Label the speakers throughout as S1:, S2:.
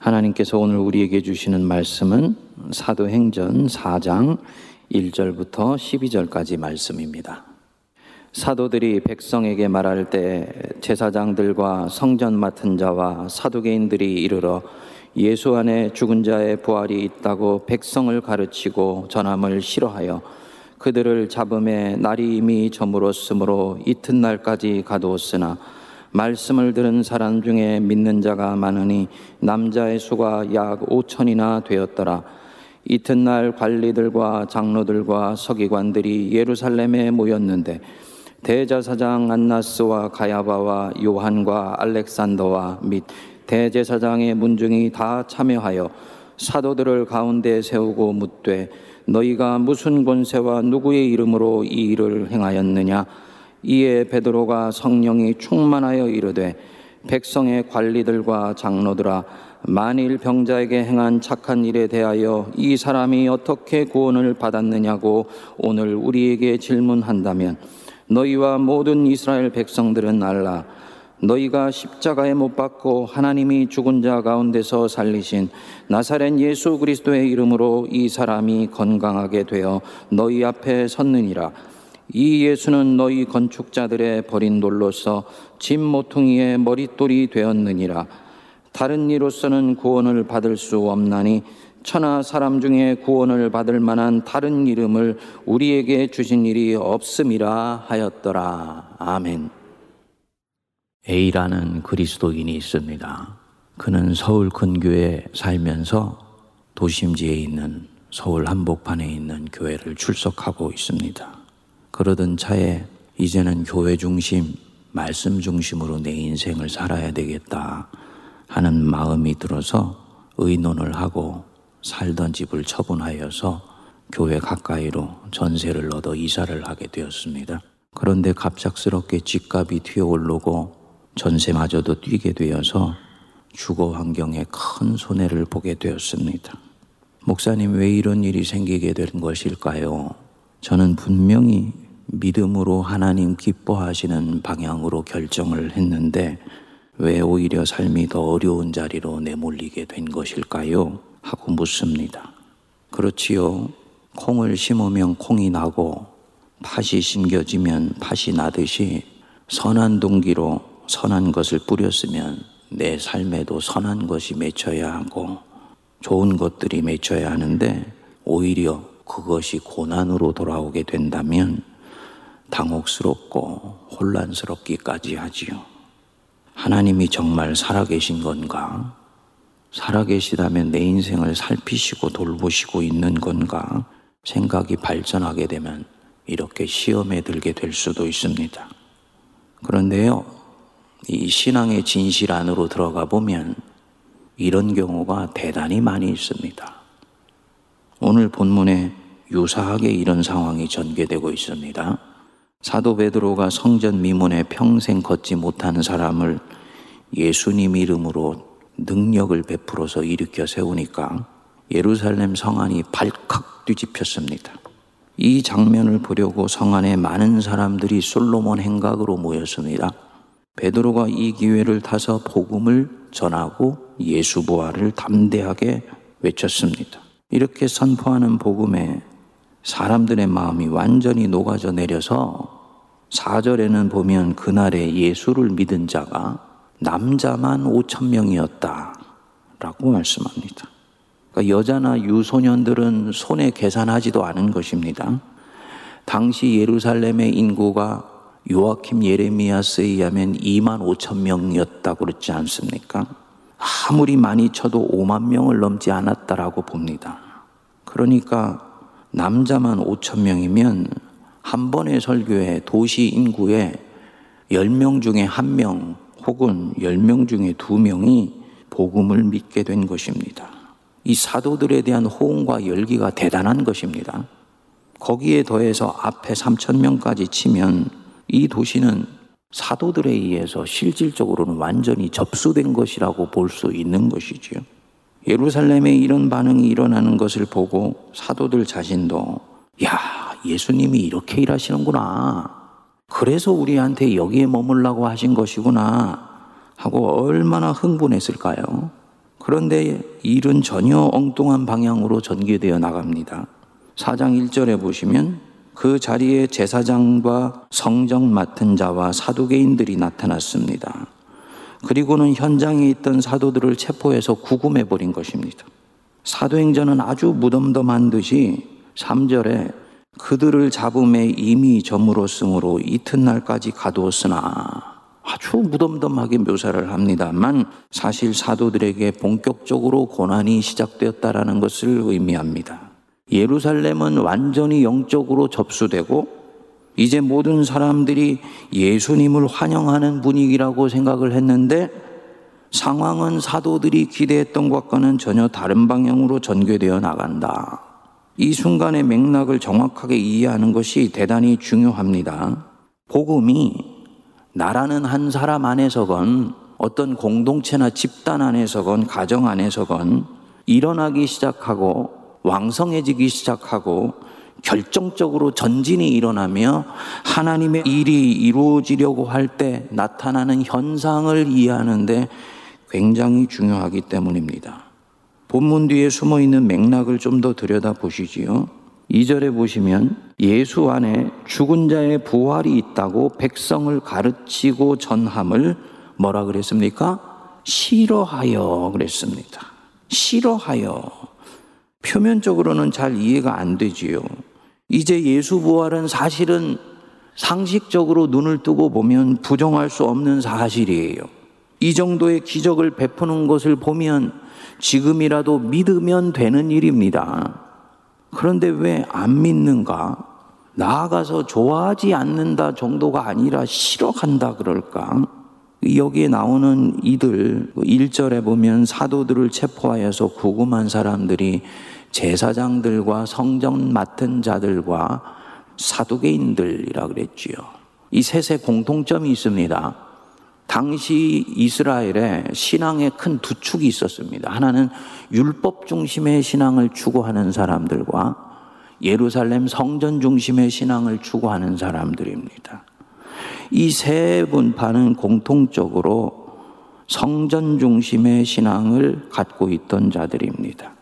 S1: 하나님께서 오늘 우리에게 주시는 말씀은 사도행전 4장 1절부터 12절까지 말씀입니다. 사도들이 백성에게 말할 때 제사장들과 성전 맡은 자와 사두개인들이 이르러 예수 안에 죽은 자의 부활이 있다고 백성을 가르치고 전함을 싫어하여 그들을 잡음에 날이 이미 저물었으므로 이튿날까지 가두었으나 말씀을 들은 사람 중에 믿는 자가 많으니 남자의 수가 약 5천이나 되었더라. 이튿날 관리들과 장로들과 서기관들이 예루살렘에 모였는데 대자사장 안나스와 가야바와 요한과 알렉산더와 및 대제사장의 문중이 다 참여하여 사도들을 가운데 세우고 묻되 너희가 무슨 권세와 누구의 이름으로 이 일을 행하였느냐 이에 베드로가 성령이 충만하여 이르되 백성의 관리들과 장로들아 만일 병자에게 행한 착한 일에 대하여 이 사람이 어떻게 구원을 받았느냐고 오늘 우리에게 질문한다면 너희와 모든 이스라엘 백성들은 알라. 너희가 십자가에 못 박고 하나님이 죽은 자 가운데서 살리신 나사렛 예수 그리스도의 이름으로 이 사람이 건강하게 되어 너희 앞에 섰느니라 이 예수는 너희 건축자들의 버린 돌로서 짐 모퉁이의 머릿돌이 되었느니라. 다른 이로서는 구원을 받을 수 없나니 천하 사람 중에 구원을 받을 만한 다른 이름을 우리에게 주신 일이 없음이라 하였더라. 아멘. A라는 그리스도인이 있습니다. 그는 서울 근교에 살면서 도심지에 있는 서울 한복판에 있는 교회를 출석하고 있습니다. 그러던 차에 이제는 교회 중심, 말씀 중심으로 내 인생을 살아야 되겠다 하는 마음이 들어서 의논을 하고 살던 집을 처분하여서 교회 가까이로 전세를 얻어 이사를 하게 되었습니다. 그런데 갑작스럽게 집값이 튀어오르고 전세마저도 뛰게 되어서 주거 환경에 큰 손해를 보게 되었습니다. 목사님, 왜 이런 일이 생기게 된 것일까요? 저는 분명히 믿음으로 하나님 기뻐하시는 방향으로 결정을 했는데 왜 오히려 삶이 더 어려운 자리로 내몰리게 된 것일까요? 하고 묻습니다. 그렇지요. 콩을 심으면 콩이 나고 팥이 심겨지면 팥이 나듯이 선한 동기로 선한 것을 뿌렸으면 내 삶에도 선한 것이 맺혀야 하고 좋은 것들이 맺혀야 하는데 오히려 그것이 고난으로 돌아오게 된다면 당혹스럽고 혼란스럽기까지 하지요. 하나님이 정말 살아계신 건가? 살아계시다면 내 인생을 살피시고 돌보시고 있는 건가? 생각이 발전하게 되면 이렇게 시험에 들게 될 수도 있습니다. 그런데요, 이 신앙의 진실 안으로 들어가 보면 이런 경우가 대단히 많이 있습니다. 오늘 본문에 유사하게 이런 상황이 전개되고 있습니다. 사도 베드로가 성전 미문에 평생 걷지 못하는 사람을 예수님 이름으로 능력을 베풀어서 일으켜 세우니까 예루살렘 성안이 발칵 뒤집혔습니다. 이 장면을 보려고 성안에 많은 사람들이 솔로몬 행각으로 모였습니다. 베드로가 이 기회를 타서 복음을 전하고 예수 부활을 담대하게 외쳤습니다. 이렇게 선포하는 복음에 사람들의 마음이 완전히 녹아져 내려서 4절에는 보면 그날에 예수를 믿은 자가 남자만 5천 명이었다. 라고 말씀합니다. 그러니까 여자나 유소년들은 손에 계산하지도 않은 것입니다. 당시 예루살렘의 인구가 요아킴 예레미야스에 의하면 2만 5천 명이었다고 그랬지 않습니까? 아무리 많이 쳐도 5만 명을 넘지 않았다라고 봅니다. 그러니까 남자만 5천 명이면 한 번의 설교에 도시 인구의 10명 중에 1명 혹은 10명 중에 2명이 복음을 믿게 된 것입니다. 이 사도들에 대한 호응과 열기가 대단한 것입니다. 거기에 더해서 앞에 3천 명까지 치면 이 도시는 사도들에 의해서 실질적으로는 완전히 접수된 것이라고 볼 수 있는 것이지요. 예루살렘에 이런 반응이 일어나는 것을 보고 사도들 자신도 야, 예수님이 이렇게 일하시는구나. 그래서 우리한테 여기에 머물라고 하신 것이구나. 하고 얼마나 흥분했을까요? 그런데 일은 전혀 엉뚱한 방향으로 전개되어 나갑니다. 4장 1절에 보시면 그 자리에 제사장과 성정 맡은 자와 사두개인들이 나타났습니다. 그리고는 현장에 있던 사도들을 체포해서 구금해 버린 것입니다. 사도행전은 아주 무덤덤한 듯이 3절에 그들을 잡음에 이미 저물었으므로 이튿날까지 가두었으나 아주 무덤덤하게 묘사를 합니다만 사실 사도들에게 본격적으로 고난이 시작되었다라는 것을 의미합니다. 예루살렘은 완전히 영적으로 접수되고 이제 모든 사람들이 예수님을 환영하는 분위기라고 생각을 했는데 상황은 사도들이 기대했던 것과는 전혀 다른 방향으로 전개되어 나간다. 이 순간의 맥락을 정확하게 이해하는 것이 대단히 중요합니다. 복음이 나라는 한 사람 안에서건 어떤 공동체나 집단 안에서건 가정 안에서건 일어나기 시작하고 왕성해지기 시작하고 결정적으로 전진이 일어나며 하나님의 일이 이루어지려고 할 때 나타나는 현상을 이해하는데 굉장히 중요하기 때문입니다. 본문 뒤에 숨어 있는 맥락을 좀 더 들여다 보시지요. 2절에 보시면 예수 안에 죽은 자의 부활이 있다고 백성을 가르치고 전함을 뭐라 그랬습니까? 싫어하여 그랬습니다. 싫어하여. 표면적으로는 잘 이해가 안 되지요. 이제 예수 부활은 사실은 상식적으로 눈을 뜨고 보면 부정할 수 없는 사실이에요. 이 정도의 기적을 베푸는 것을 보면 지금이라도 믿으면 되는 일입니다. 그런데 왜 안 믿는가? 나아가서 좋아하지 않는다 정도가 아니라 싫어한다 그럴까? 여기에 나오는 이들, 1절에 보면 사도들을 체포하여서 구금한 사람들이 제사장들과 성전 맡은 자들과 사두개인들이라 그랬지요. 이 셋의 공통점이 있습니다. 당시 이스라엘에 신앙의 큰 두 축이 있었습니다. 하나는 율법 중심의 신앙을 추구하는 사람들과 예루살렘 성전 중심의 신앙을 추구하는 사람들입니다. 이 세 분파는 공통적으로 성전 중심의 신앙을 갖고 있던 자들입니다.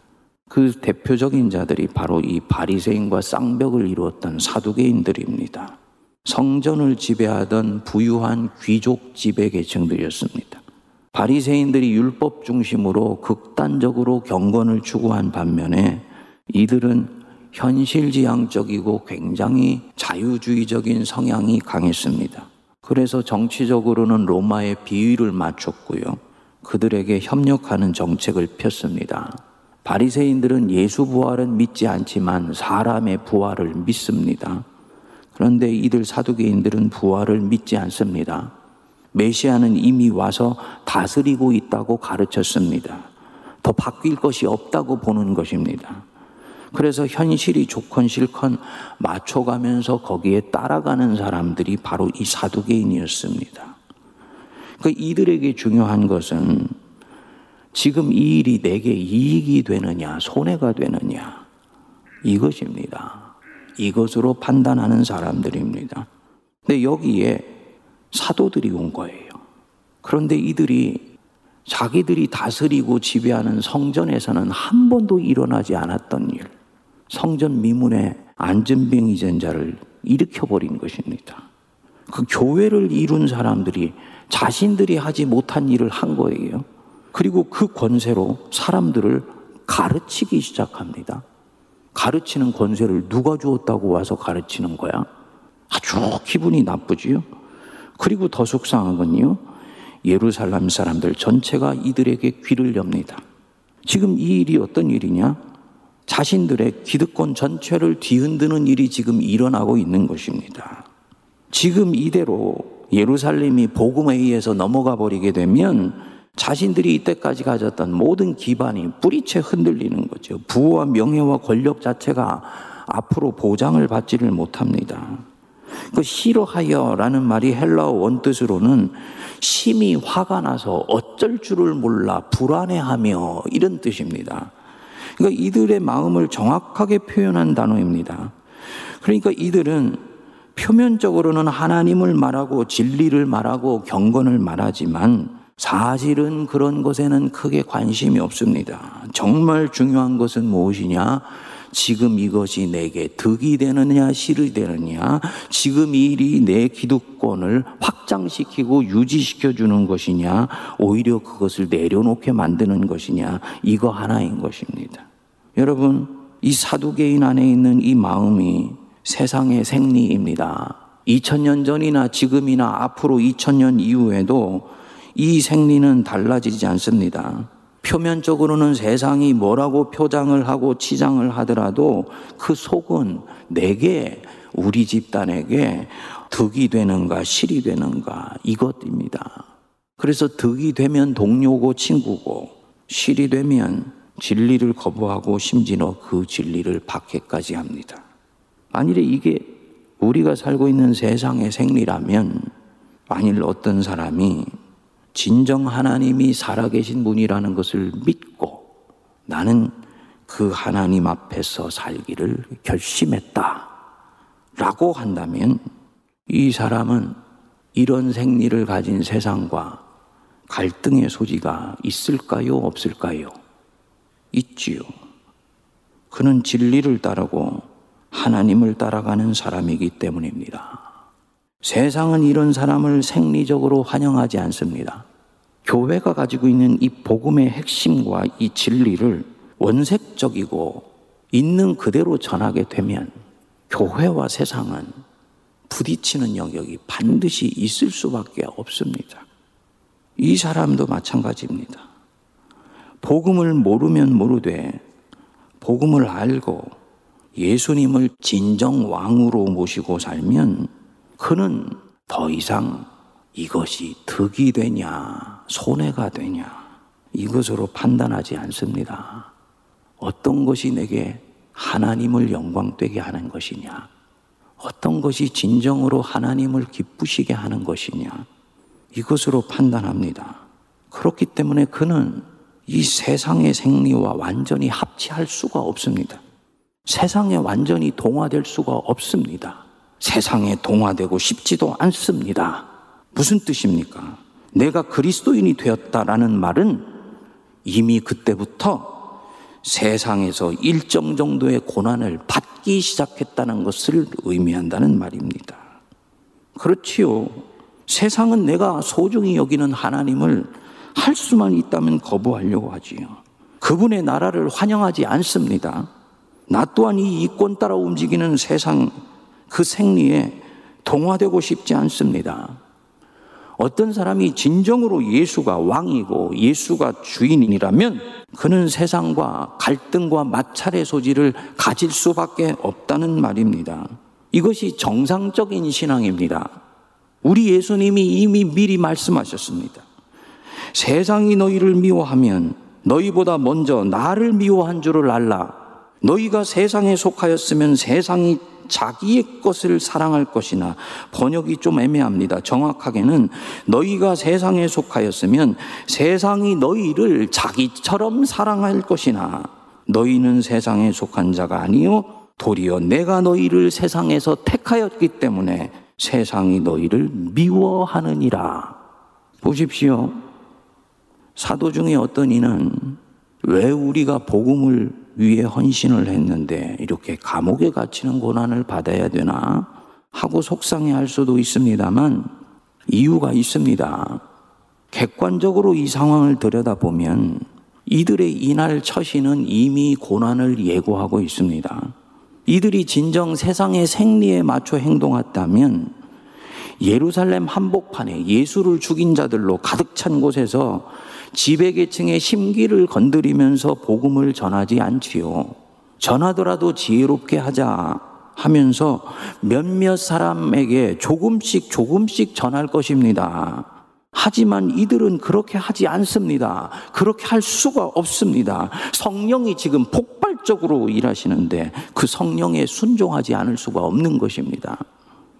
S1: 그 대표적인 자들이 바로 이 바리새인과 쌍벽을 이루었던 사두개인들입니다. 성전을 지배하던 부유한 귀족 지배 계층들이었습니다. 바리새인들이 율법 중심으로 극단적으로 경건을 추구한 반면에 이들은 현실지향적이고 굉장히 자유주의적인 성향이 강했습니다. 그래서 정치적으로는 로마의 비위를 맞췄고요. 그들에게 협력하는 정책을 폈습니다. 바리새인들은 예수 부활은 믿지 않지만 사람의 부활을 믿습니다. 그런데 이들 사두개인들은 부활을 믿지 않습니다. 메시아는 이미 와서 다스리고 있다고 가르쳤습니다. 더 바뀔 것이 없다고 보는 것입니다. 그래서 현실이 좋건 싫건 맞춰가면서 거기에 따라가는 사람들이 바로 이 사두개인이었습니다. 그 이들에게 중요한 것은 지금 이 일이 내게 이익이 되느냐, 손해가 되느냐, 이것입니다. 이것으로 판단하는 사람들입니다. 근데 여기에 사도들이 온 거예요. 그런데 이들이 자기들이 다스리고 지배하는 성전에서는 한 번도 일어나지 않았던 일, 성전 미문에 안전병 이 전자를 일으켜버린 것입니다. 그 교회를 이룬 사람들이 자신들이 하지 못한 일을 한 거예요. 그리고 그 권세로 사람들을 가르치기 시작합니다. 가르치는 권세를 누가 주었다고 와서 가르치는 거야? 아주 기분이 나쁘지요? 그리고 더 속상한 건요, 예루살렘 사람들 전체가 이들에게 귀를 엽니다. 지금 이 일이 어떤 일이냐? 자신들의 기득권 전체를 뒤흔드는 일이 지금 일어나고 있는 것입니다. 지금 이대로 예루살렘이 복음에 의해서 넘어가 버리게 되면 자신들이 이때까지 가졌던 모든 기반이 뿌리채 흔들리는 거죠. 부와 명예와 권력 자체가 앞으로 보장을 받지를 못합니다. 그 싫어하여라는 말이 헬라어 원뜻으로는 심히 화가 나서 어쩔 줄을 몰라 불안해하며 이런 뜻입니다. 그러니까 이들의 마음을 정확하게 표현한 단어입니다. 그러니까 이들은 표면적으로는 하나님을 말하고 진리를 말하고 경건을 말하지만 사실은 그런 것에는 크게 관심이 없습니다. 정말 중요한 것은 무엇이냐? 지금 이것이 내게 득이 되느냐, 실이 되느냐, 지금 이 일이 내 기득권을 확장시키고 유지시켜 주는 것이냐, 오히려 그것을 내려놓게 만드는 것이냐, 이거 하나인 것입니다. 여러분, 이 사두개인 안에 있는 이 마음이 세상의 생리입니다. 2000년 전이나 지금이나 앞으로 2000년 이후에도 이 생리는 달라지지 않습니다. 표면적으로는 세상이 뭐라고 표장을 하고 치장을 하더라도 그 속은 내게 우리 집단에게 득이 되는가 실이 되는가 이것입니다. 그래서 득이 되면 동료고 친구고 실이 되면 진리를 거부하고 심지어 그 진리를 받게까지 합니다. 만일에 이게 우리가 살고 있는 세상의 생리라면 만일 어떤 사람이 진정 하나님이 살아계신 분이라는 것을 믿고 나는 그 하나님 앞에서 살기를 결심했다. 라고 한다면 이 사람은 이런 생리를 가진 세상과 갈등의 소지가 있을까요? 없을까요? 있지요. 그는 진리를 따르고 하나님을 따라가는 사람이기 때문입니다. 세상은 이런 사람을 생리적으로 환영하지 않습니다. 교회가 가지고 있는 이 복음의 핵심과 이 진리를 원색적이고 있는 그대로 전하게 되면 교회와 세상은 부딪히는 영역이 반드시 있을 수밖에 없습니다. 이 사람도 마찬가지입니다. 복음을 모르면 모르되 복음을 알고 예수님을 진정 왕으로 모시고 살면 그는 더 이상 이것이 득이 되냐, 손해가 되냐, 이것으로 판단하지 않습니다. 어떤 것이 내게 하나님을 영광되게 하는 것이냐, 어떤 것이 진정으로 하나님을 기쁘시게 하는 것이냐, 이것으로 판단합니다. 그렇기 때문에 그는 이 세상의 생리와 완전히 합치할 수가 없습니다. 세상에 완전히 동화될 수가 없습니다. 세상에 동화되고 싶지도 않습니다. 무슨 뜻입니까? 내가 그리스도인이 되었다라는 말은 이미 그때부터 세상에서 일정 정도의 고난을 받기 시작했다는 것을 의미한다는 말입니다. 그렇지요. 세상은 내가 소중히 여기는 하나님을 할 수만 있다면 거부하려고 하지요. 그분의 나라를 환영하지 않습니다. 나 또한 이 이권 따라 움직이는 세상 그 생리에 동화되고 싶지 않습니다. 어떤 사람이 진정으로 예수가 왕이고 예수가 주인이라면 그는 세상과 갈등과 마찰의 소지를 가질 수밖에 없다는 말입니다. 이것이 정상적인 신앙입니다. 우리 예수님이 이미 미리 말씀하셨습니다. 세상이 너희를 미워하면 너희보다 먼저 나를 미워한 줄을 알라. 너희가 세상에 속하였으면 세상이 자기의 것을 사랑할 것이나 번역이 좀 애매합니다. 정확하게는 너희가 세상에 속하였으면 세상이 너희를 자기처럼 사랑할 것이나 너희는 세상에 속한 자가 아니요 도리어 내가 너희를 세상에서 택하였기 때문에 세상이 너희를 미워하느니라. 보십시오. 사도 중에 어떤 이는 왜 우리가 복음을 위해 헌신을 했는데 이렇게 감옥에 갇히는 고난을 받아야 되나 하고 속상해 할 수도 있습니다만 이유가 있습니다. 객관적으로 이 상황을 들여다보면 이들의 이날 처신은 이미 고난을 예고하고 있습니다. 이들이 진정 세상의 생리에 맞춰 행동했다면 예루살렘 한복판에 예수를 죽인 자들로 가득 찬 곳에서 지배계층의 심기를 건드리면서 복음을 전하지 않지요. 전하더라도 지혜롭게 하자 하면서 몇몇 사람에게 조금씩 조금씩 전할 것입니다. 하지만 이들은 그렇게 하지 않습니다. 그렇게 할 수가 없습니다. 성령이 지금 폭발적으로 일하시는데 그 성령에 순종하지 않을 수가 없는 것입니다.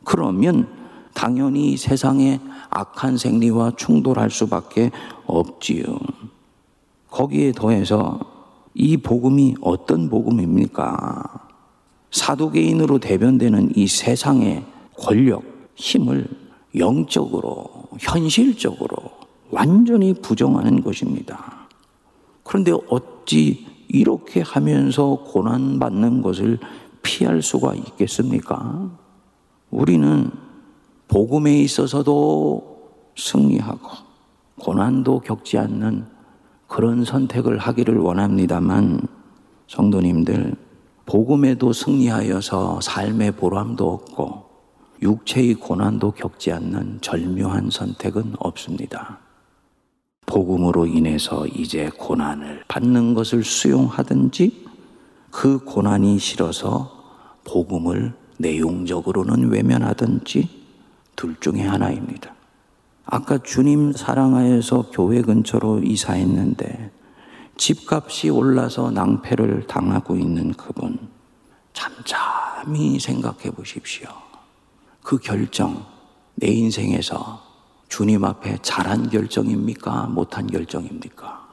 S1: 그러면 당연히 세상에 악한 생리와 충돌할 수밖에 없지요. 거기에 더해서 이 복음이 어떤 복음입니까? 사도개인으로 대변되는 이 세상의 권력, 힘을 영적으로, 현실적으로 완전히 부정하는 것입니다. 그런데 어찌 이렇게 하면서 고난받는 것을 피할 수가 있겠습니까? 우리는 복음에 있어서도 승리하고 고난도 겪지 않는 그런 선택을 하기를 원합니다만 성도님들 복음에도 승리하여서 삶의 보람도 없고 육체의 고난도 겪지 않는 절묘한 선택은 없습니다. 복음으로 인해서 이제 고난을 받는 것을 수용하든지 그 고난이 싫어서 복음을 내용적으로는 외면하든지 둘 중에 하나입니다. 아까 주님 사랑하여서 교회 근처로 이사했는데 집값이 올라서 낭패를 당하고 있는 그분 잠잠히 생각해 보십시오. 그 결정 내 인생에서 주님 앞에 잘한 결정입니까? 못한 결정입니까?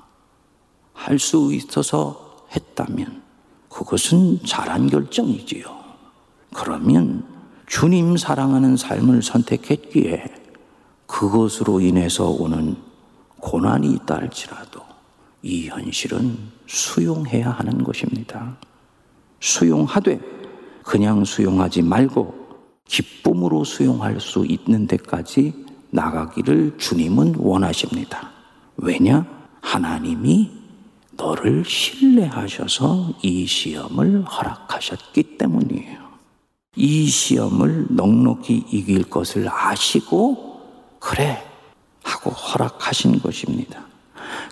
S1: 할 수 있어서 했다면 그것은 잘한 결정이지요. 그러면 주님 사랑하는 삶을 선택했기에 그것으로 인해서 오는 고난이 있다 할지라도 이 현실은 수용해야 하는 것입니다. 수용하되 그냥 수용하지 말고 기쁨으로 수용할 수 있는 데까지 나가기를 주님은 원하십니다. 왜냐? 하나님이 너를 신뢰하셔서 이 시험을 허락하셨기 때문이에요. 이 시험을 넉넉히 이길 것을 아시고, 그래, 하고 허락하신 것입니다.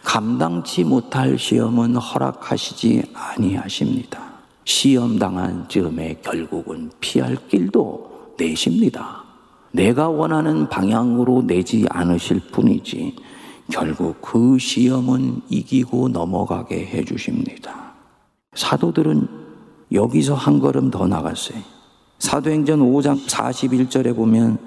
S1: 감당치 못할 시험은 허락하시지 아니하십니다. 시험 당한 즈음에 결국은 피할 길도 내십니다. 내가 원하는 방향으로 내지 않으실 뿐이지 결국 그 시험은 이기고 넘어가게 해 주십니다. 사도들은 여기서 한 걸음 더 나갔어요. 사도행전 5장 41절에 보면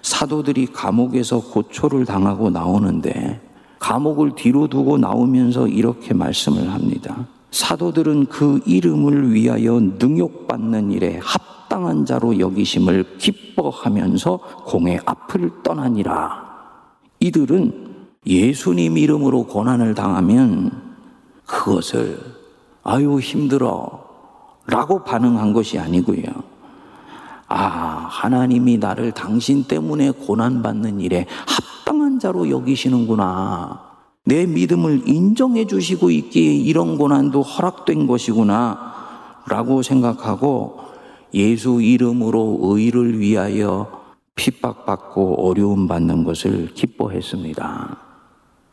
S1: 사도들이 감옥에서 고초를 당하고 나오는데 감옥을 뒤로 두고 나오면서 이렇게 말씀을 합니다. 사도들은 그 이름을 위하여 능욕받는 일에 합당한 자로 여기심을 기뻐하면서 공의 앞을 떠나니라. 이들은 예수님 이름으로 고난을 당하면 그것을 아유 힘들어 라고 반응한 것이 아니고요. 아, 하나님이 나를 당신 때문에 고난받는 일에 합당한 자로 여기시는구나. 내 믿음을 인정해 주시고 있기에 이런 고난도 허락된 것이구나. 라고 생각하고 예수 이름으로 의를 위하여 핍박받고 어려움 받는 것을 기뻐했습니다.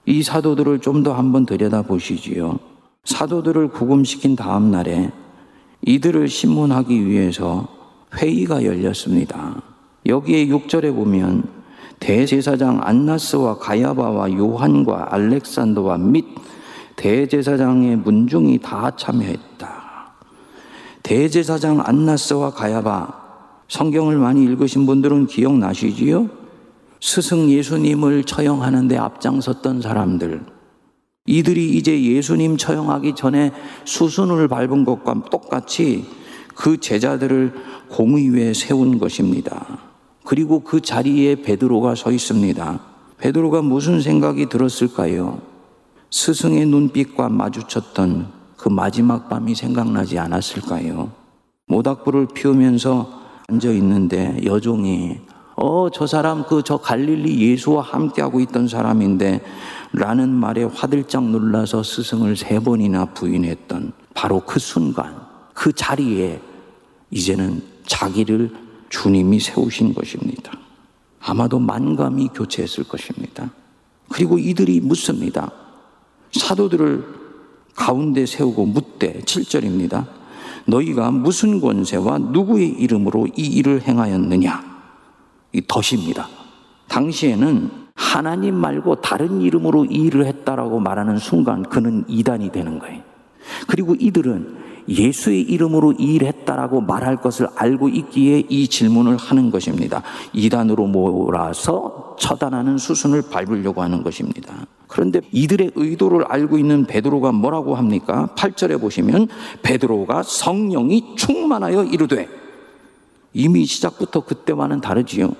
S1: 이 사도들을 좀 더 한번 들여다 보시지요. 사도들을 구금시킨 다음 날에 이들을 신문하기 위해서 회의가 열렸습니다. 여기에 6절에 보면 대제사장 안나스와 가야바와 요한과 알렉산더와 및 대제사장의 문중이 다 참여했다. 대제사장 안나스와 가야바 성경을 많이 읽으신 분들은 기억나시지요? 스승 예수님을 처형하는데 앞장섰던 사람들. 이들이 이제 예수님 처형하기 전에 수순을 밟은 것과 똑같이 그 제자들을 공의위에 세운 것입니다. 그리고 그 자리에 베드로가 서 있습니다. 베드로가 무슨 생각이 들었을까요? 스승의 눈빛과 마주쳤던 그 마지막 밤이 생각나지 않았을까요? 모닥불을 피우면서 앉아 있는데 여종이 어, 저 사람 그 저 갈릴리 예수와 함께하고 있던 사람인데 라는 말에 화들짝 놀라서 스승을 세 번이나 부인했던 바로 그 순간 그 자리에 이제는 자기를 주님이 세우신 것입니다. 아마도 만감이 교체했을 것입니다. 그리고 이들이 묻습니다. 사도들을 가운데 세우고 묻되 7절입니다. 너희가 무슨 권세와 누구의 이름으로 이 일을 행하였느냐? 이 덫입니다. 당시에는 하나님 말고 다른 이름으로 이 일을 했다라고 말하는 순간 그는 이단이 되는 거예요. 그리고 이들은 예수의 이름으로 이 일을 했다라고 말할 것을 알고 있기에 이 질문을 하는 것입니다. 이단으로 몰아서 처단하는 수순을 밟으려고 하는 것입니다. 그런데 이들의 의도를 알고 있는 베드로가 뭐라고 합니까? 8절에 보시면 베드로가 성령이 충만하여 이르되 이미 시작부터 그때와는 다르지요.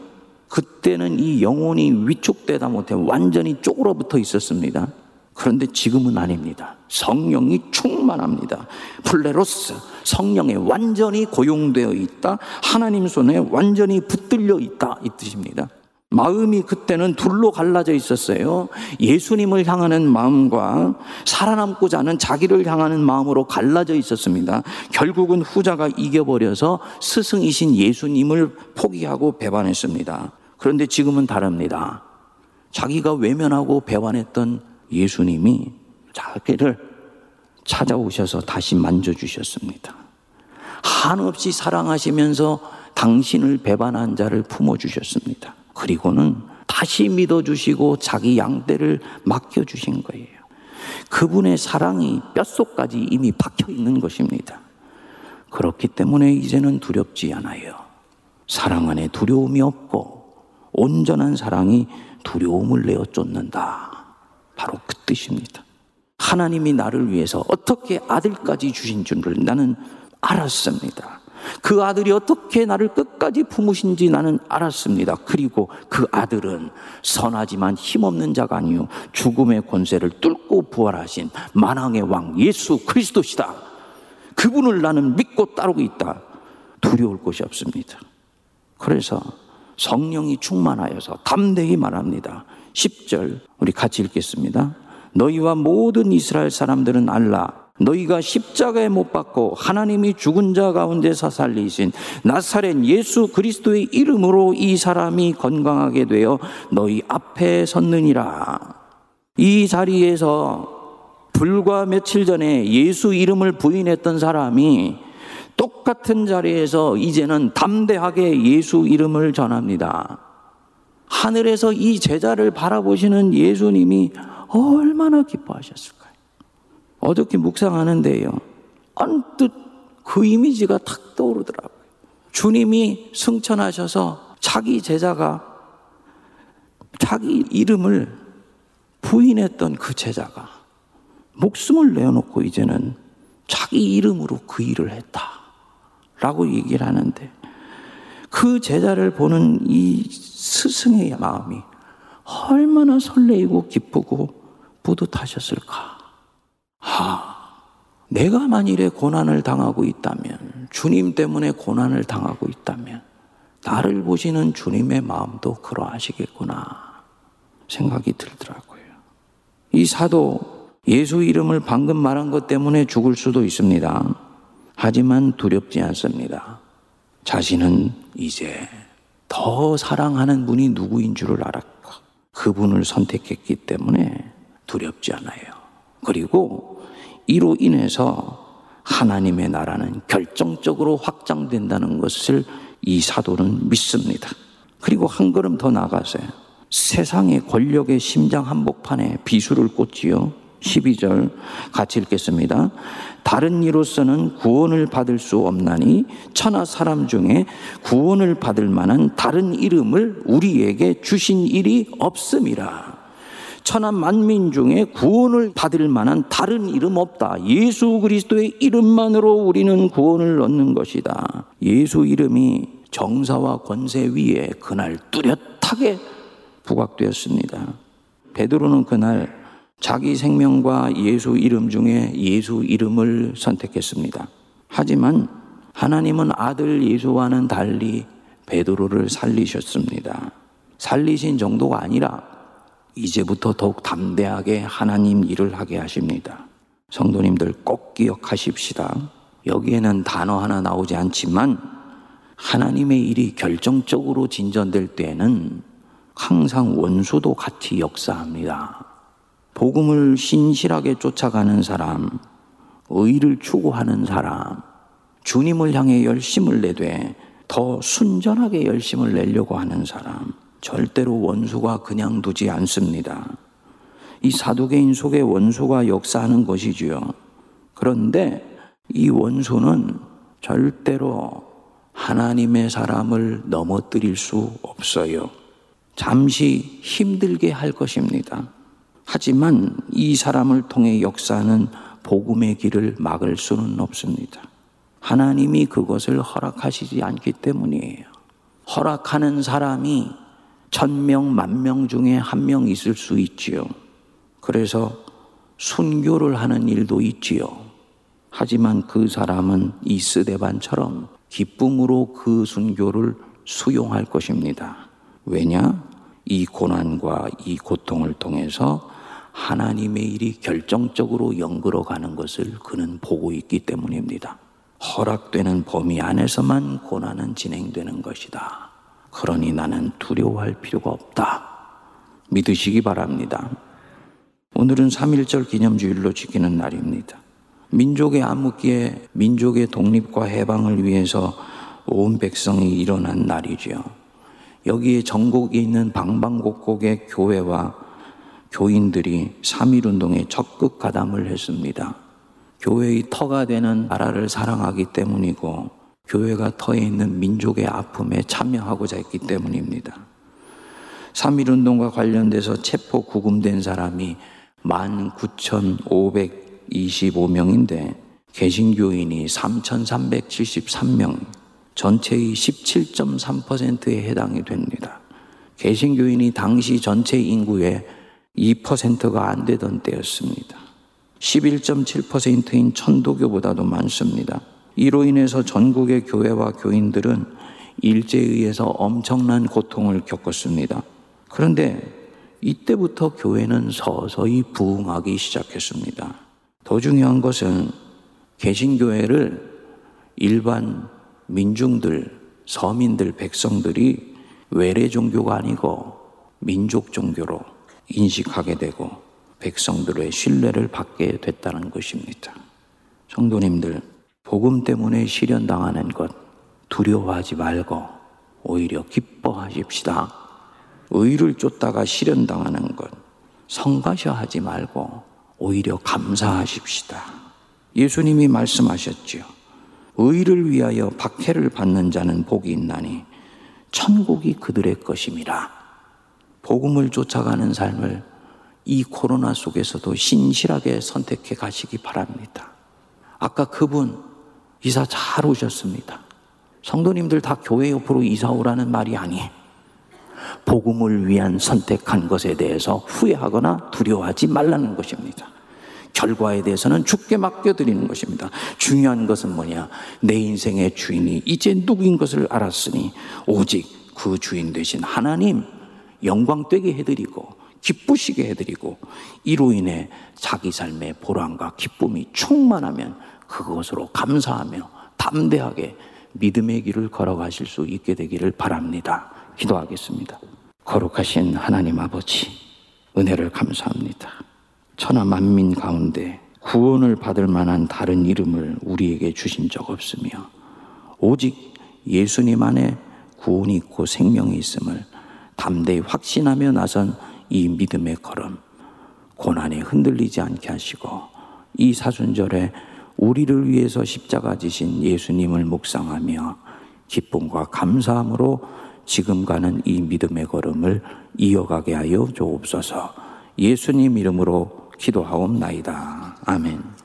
S1: 그때는 이 영혼이 위축되다 못해 완전히 쪼그러붙어 있었습니다. 그런데 지금은 아닙니다. 성령이 충만합니다. 플레로스, 성령에 완전히 고용되어 있다. 하나님 손에 완전히 붙들려 있다. 이 뜻입니다. 마음이 그때는 둘로 갈라져 있었어요. 예수님을 향하는 마음과 살아남고자 하는 자기를 향하는 마음으로 갈라져 있었습니다. 결국은 후자가 이겨버려서 스승이신 예수님을 포기하고 배반했습니다. 그런데 지금은 다릅니다. 자기가 외면하고 배반했던 예수님이 자기를 찾아오셔서 다시 만져주셨습니다. 한없이 사랑하시면서 당신을 배반한 자를 품어주셨습니다. 그리고는 다시 믿어주시고 자기 양떼를 맡겨주신 거예요. 그분의 사랑이 뼛속까지 이미 박혀 있는 것입니다. 그렇기 때문에 이제는 두렵지 않아요. 사랑 안에 두려움이 없고 온전한 사랑이 두려움을 내어 쫓는다. 바로 그 뜻입니다. 하나님이 나를 위해서 어떻게 아들까지 주신 줄을 나는 알았습니다. 그 아들이 어떻게 나를 끝까지 품으신지 나는 알았습니다. 그리고 그 아들은 선하지만 힘없는 자가 아니요 죽음의 권세를 뚫고 부활하신 만왕의 왕 예수 그리스도시다. 그분을 나는 믿고 따르고 있다. 두려울 것이 없습니다. 그래서 성령이 충만하여서 담대히 말합니다. 10절 우리 같이 읽겠습니다. 너희와 모든 이스라엘 사람들은 알라 너희가 십자가에 못 박고 하나님이 죽은 자 가운데서 살리신 나사렛 예수 그리스도의 이름으로 이 사람이 건강하게 되어 너희 앞에 섰느니라. 이 자리에서 불과 며칠 전에 예수 이름을 부인했던 사람이 똑같은 자리에서 이제는 담대하게 예수 이름을 전합니다. 하늘에서 이 제자를 바라보시는 예수님이 얼마나 기뻐하셨을까요? 어저께 묵상하는데요. 언뜻 그 이미지가 탁 떠오르더라고요. 주님이 승천하셔서 자기 제자가 자기 이름을 부인했던 그 제자가 목숨을 내어놓고 이제는 자기 이름으로 그 일을 했다. 라고 얘기를 하는데 그 제자를 보는 이 스승의 마음이 얼마나 설레이고 기쁘고 뿌듯하셨을까. 하, 내가 만일에 고난을 당하고 있다면, 주님 때문에 고난을 당하고 있다면, 나를 보시는 주님의 마음도 그러하시겠구나 생각이 들더라고요. 이 사도 예수 이름을 방금 말한 것 때문에 죽을 수도 있습니다. 하지만 두렵지 않습니다. 자신은 이제 더 사랑하는 분이 누구인 줄을 알았고 그분을 선택했기 때문에 두렵지 않아요. 그리고 이로 인해서 하나님의 나라는 결정적으로 확장된다는 것을 이 사도는 믿습니다. 그리고 한 걸음 더 나가세요. 세상의 권력의 심장 한복판에 비수를 꽂지요. 12절 같이 읽겠습니다. 다른 이로서는 구원을 받을 수 없나니 천하 사람 중에 구원을 받을 만한 다른 이름을 우리에게 주신 일이 없음이라. 천하 만민 중에 구원을 받을 만한 다른 이름 없다. 예수 그리스도의 이름만으로 우리는 구원을 얻는 것이다. 예수 이름이 정사와 권세 위에 그날 뚜렷하게 부각되었습니다. 베드로는 그날 자기 생명과 예수 이름 중에 예수 이름을 선택했습니다. 하지만 하나님은 아들 예수와는 달리 베드로를 살리셨습니다. 살리신 정도가 아니라 이제부터 더욱 담대하게 하나님 일을 하게 하십니다. 성도님들 꼭 기억하십시다. 여기에는 단어 하나 나오지 않지만 하나님의 일이 결정적으로 진전될 때에는 항상 원수도 같이 역사합니다. 복음을 신실하게 쫓아가는 사람, 의를 추구하는 사람, 주님을 향해 열심을 내되 더 순전하게 열심을 내려고 하는 사람, 절대로 원수가 그냥 두지 않습니다. 이 사도개인 속에 원수가 역사하는 것이지요. 그런데 이 원수는 절대로 하나님의 사람을 넘어뜨릴 수 없어요. 잠시 힘들게 할 것입니다. 하지만 이 사람을 통해 역사하는 복음의 길을 막을 수는 없습니다. 하나님이 그것을 허락하시지 않기 때문이에요. 허락하는 사람이 천명, 만명 중에 한 명 있을 수 있지요. 그래서 순교를 하는 일도 있지요. 하지만 그 사람은 이 스데반처럼 기쁨으로 그 순교를 수용할 것입니다. 왜냐? 이 고난과 이 고통을 통해서 하나님의 일이 결정적으로 연결어 가는 것을 그는 보고 있기 때문입니다. 허락되는 범위 안에서만 고난은 진행되는 것이다. 그러니 나는 두려워할 필요가 없다. 믿으시기 바랍니다. 오늘은 3.1절 기념주일로 지키는 날입니다. 민족의 암흑기에 민족의 독립과 해방을 위해서 온 백성이 일어난 날이지요. 여기에 전국에 있는 방방곡곡의 교회와 교인들이 3.1운동에 적극 가담을 했습니다. 교회의 터가 되는 나라를 사랑하기 때문이고 교회가 터에 있는 민족의 아픔에 참여하고자 했기 때문입니다. 3.1운동과 관련돼서 체포 구금된 사람이 19,525명인데 개신교인이 3,373명, 전체의 17.3%에 해당이 됩니다. 개신교인이 당시 전체 인구의 2%가 안 되던 때였습니다. 11.7%인 천도교보다도 많습니다. 이로 인해서 전국의 교회와 교인들은 일제에 의해서 엄청난 고통을 겪었습니다. 그런데 이때부터 교회는 서서히 부흥하기 시작했습니다. 더 중요한 것은 개신교회를 일반 민중들, 서민들, 백성들이 외래 종교가 아니고 민족 종교로 인식하게 되고 백성들의 신뢰를 받게 됐다는 것입니다. 성도님들, 복음 때문에 실현당하는 것 두려워하지 말고 오히려 기뻐하십시다. 의를 쫓다가 실현당하는 것 성가셔하지 말고 오히려 감사하십시다. 예수님이 말씀하셨지요. 의를 위하여 박해를 받는 자는 복이 있나니 천국이 그들의 것임이라. 복음을 쫓아가는 삶을 이 코로나 속에서도 신실하게 선택해 가시기 바랍니다. 아까 그분 이사 잘 오셨습니다. 성도님들 다 교회 옆으로 이사 오라는 말이 아니에요. 복음을 위한 선택한 것에 대해서 후회하거나 두려워하지 말라는 것입니다. 결과에 대해서는 죽게 맡겨드리는 것입니다. 중요한 것은 뭐냐? 내 인생의 주인이 이제 누구인 것을 알았으니 오직 그 주인 되신 하나님 영광되게 해드리고 기쁘시게 해드리고 이로 인해 자기 삶의 보람과 기쁨이 충만하면 그것으로 감사하며 담대하게 믿음의 길을 걸어가실 수 있게 되기를 바랍니다. 기도하겠습니다. 거룩하신 하나님 아버지, 은혜를 감사합니다. 천하 만민 가운데 구원을 받을 만한 다른 이름을 우리에게 주신 적 없으며, 오직 예수님 안에 구원이 있고 생명이 있음을 담대히 확신하며 나선 이 믿음의 걸음, 고난에 흔들리지 않게 하시고, 이 사순절에 우리를 위해서 십자가 지신 예수님을 묵상하며 기쁨과 감사함으로 지금 가는 이 믿음의 걸음을 이어가게 하여 주옵소서. 예수님 이름으로 기도하옵나이다. 아멘.